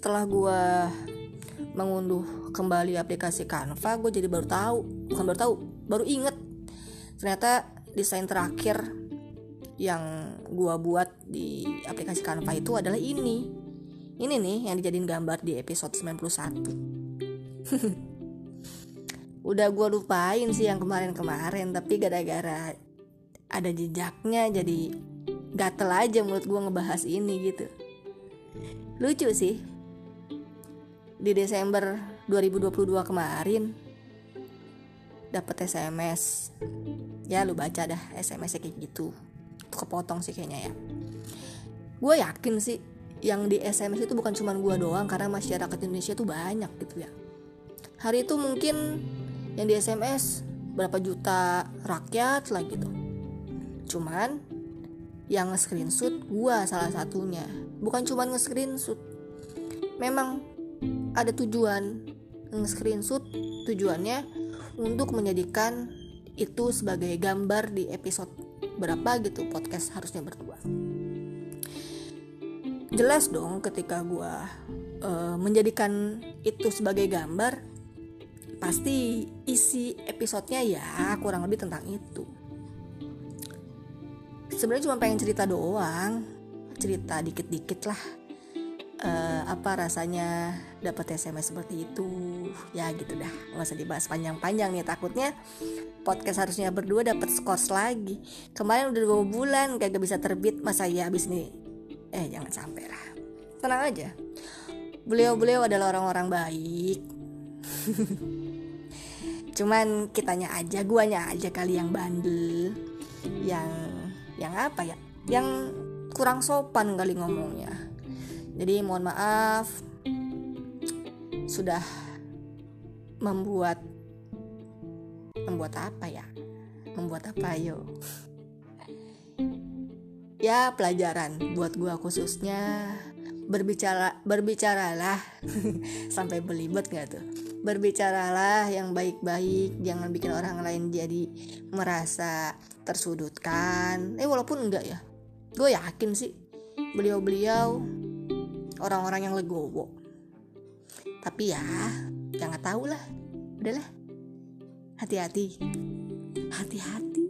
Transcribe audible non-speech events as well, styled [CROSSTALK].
gue mengunduh kembali aplikasi Canva gue jadi baru tahu bukan baru tahu baru inget. Ternyata desain terakhir yang gue buat di aplikasi Canva itu adalah ini. Ini nih yang dijadiin gambar di episode 91 [LAUGHS] udah gue lupain sih yang kemarin-kemarin tapi gara-gara ada jejaknya jadi gatel aja menurut gue ngebahas ini gitu. Lucu sih di Desember 2022 kemarin dapat SMS ya lu baca dah SMS kayak gitu. Kepotong sih kayaknya ya. Gue yakin sih yang di SMS itu bukan cuma gue doang karena masyarakat Indonesia tuh banyak gitu ya. Hari itu mungkin yang di SMS berapa juta rakyat lah gitu. Cuman yang nge-screenshot gua salah satunya. Bukan cuma nge-screenshot memang ada tujuan. Nge-screenshot tujuannya untuk menjadikan itu sebagai gambar di episode berapa gitu podcast harusnya berdua. Jelas dong ketika gua uh, menjadikan itu sebagai gambar pasti isi episodenya ya kurang lebih tentang itu. Sebenarnya cuma pengen cerita doang. Cerita dikit-dikit lah uh, apa rasanya dapat SMS seperti itu? Ya gitu dah. Nggak usah dibahas panjang-panjang nih takutnya podcast harusnya berdua dapat skors lagi. Kemarin udah dua bulan gak bisa terbit. Masa ya abis nih eh jangan sampai lah. Tenang aja. Beliau-beliau adalah orang-orang baik. [LAUGHS] Cuman kitanya aja guanya aja kali yang bandel. Yang yang apa ya? Yang kurang sopan kali ngomongnya jadi mohon maaf sudah membuat membuat apa ya? Membuat apa yo? Ya pelajaran buat gua khususnya. Berbicara berbicaralah [LAUGHS] sampai belibet gak tuh? Berbicaralah yang baik-baik. Jangan bikin orang lain jadi merasa tersudutkan. Eh walaupun enggak ya. Gue yakin sih beliau-beliau orang-orang yang legowo. Tapi ya jangan tahu lah udahlah. Hati-hati. Hati-hati